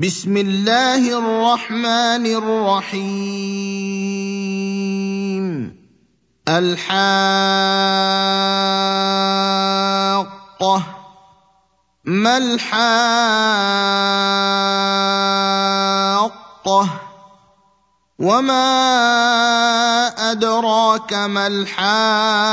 بسم الله الرحمن الرحيم. الحاقة. ما الحاقة؟ وما أدراك ما الحاقة؟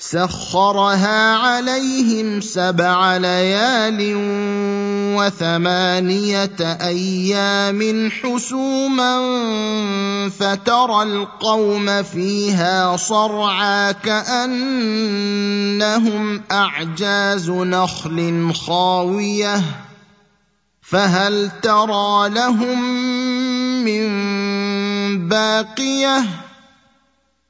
سخرها عليهم سبع ليال وثمانية أيام حسوما فترى القوم فيها صرعى كأنهم أعجاز نخل خاوية فهل ترى لهم من باقية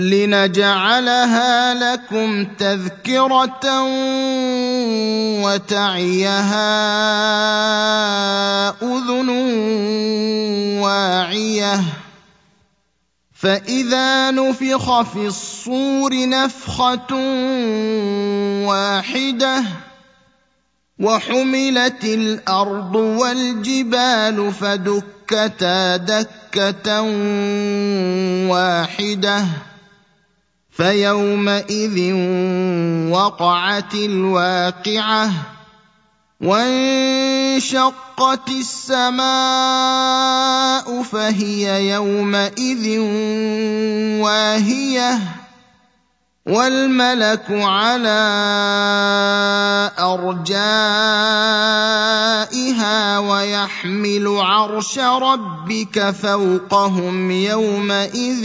لنجعلها لكم تذكرة وتعيها أذن واعية. فإذا نفخ في الصور نفخة واحدة وحملت الأرض والجبال فدكتا دكة واحدة. فيومئذ وقعت الواقعة وانشقت السماء فهي يومئذ واهية والملك على أرجائها ويحمل عرش ربك فوقهم يومئذ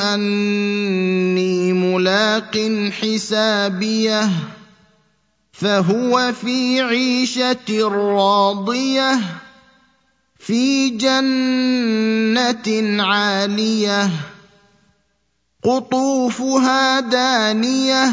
أني ملاق حسابيه فهو في عيشة راضية في جنة عالية قطوفها دانية.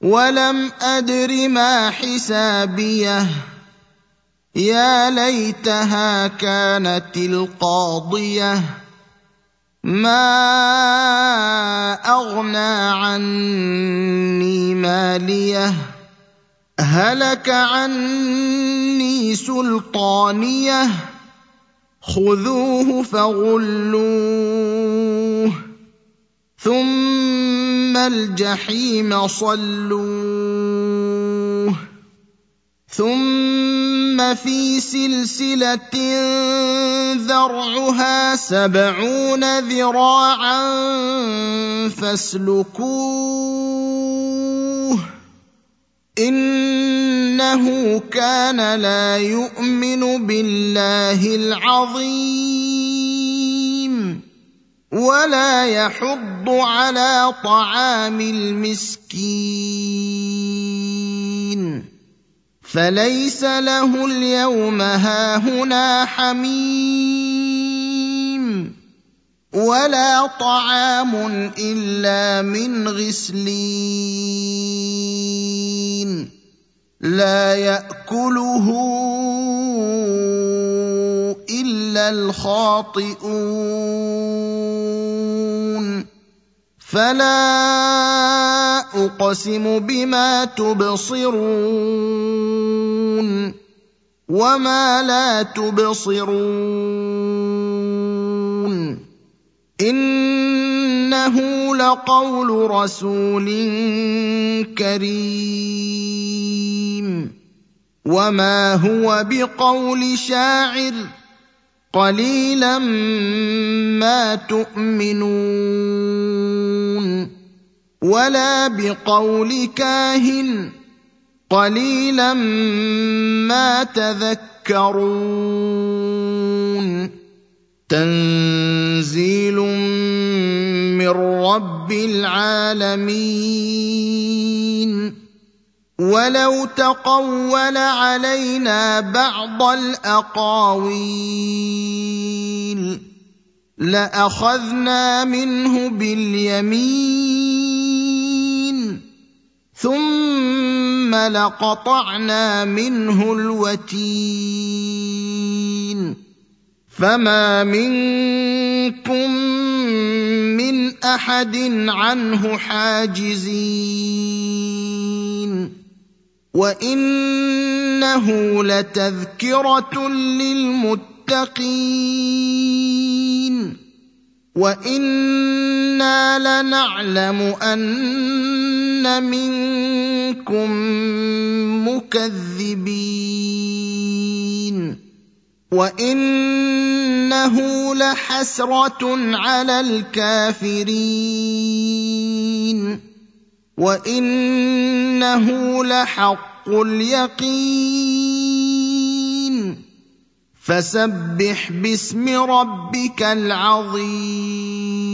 ولم أدر ما حسابيه. يا ليتها كانت القاضية. ما أغنى عني مالية. هلك عني سلطانية. خذوه فغلوه. ثم الجحيم صلوه ثم في سلسله ذرعها سبعون ذراعا فاسلكوه انه كان لا يؤمن بالله العظيم ولا يحض على طعام المسكين. فليس له اليوم هاهنا حميم. ولا طعام إلا من غسلين. لا يأكله الا الخاطئون فلا اقسم بما تبصرون وما لا تبصرون انه لقول رسول كريم وما هو بقول شاعر قليلا ما تؤمنون. ولا بقول كاهن. قليلا ما تذكرون. تنزيل من رب العالمين. ولو تقول علينا بعض الأقاويل لأخذنا منه باليمين ثم لقطعنا منه الوتين فما منكم من أحد عنه حاجزين وانه لتذكره للمتقين وأنا لنعلم ان منكم مكذبين وانه لحسره على الكافرين وانه لحق اليقين فسبح باسم ربك العظيم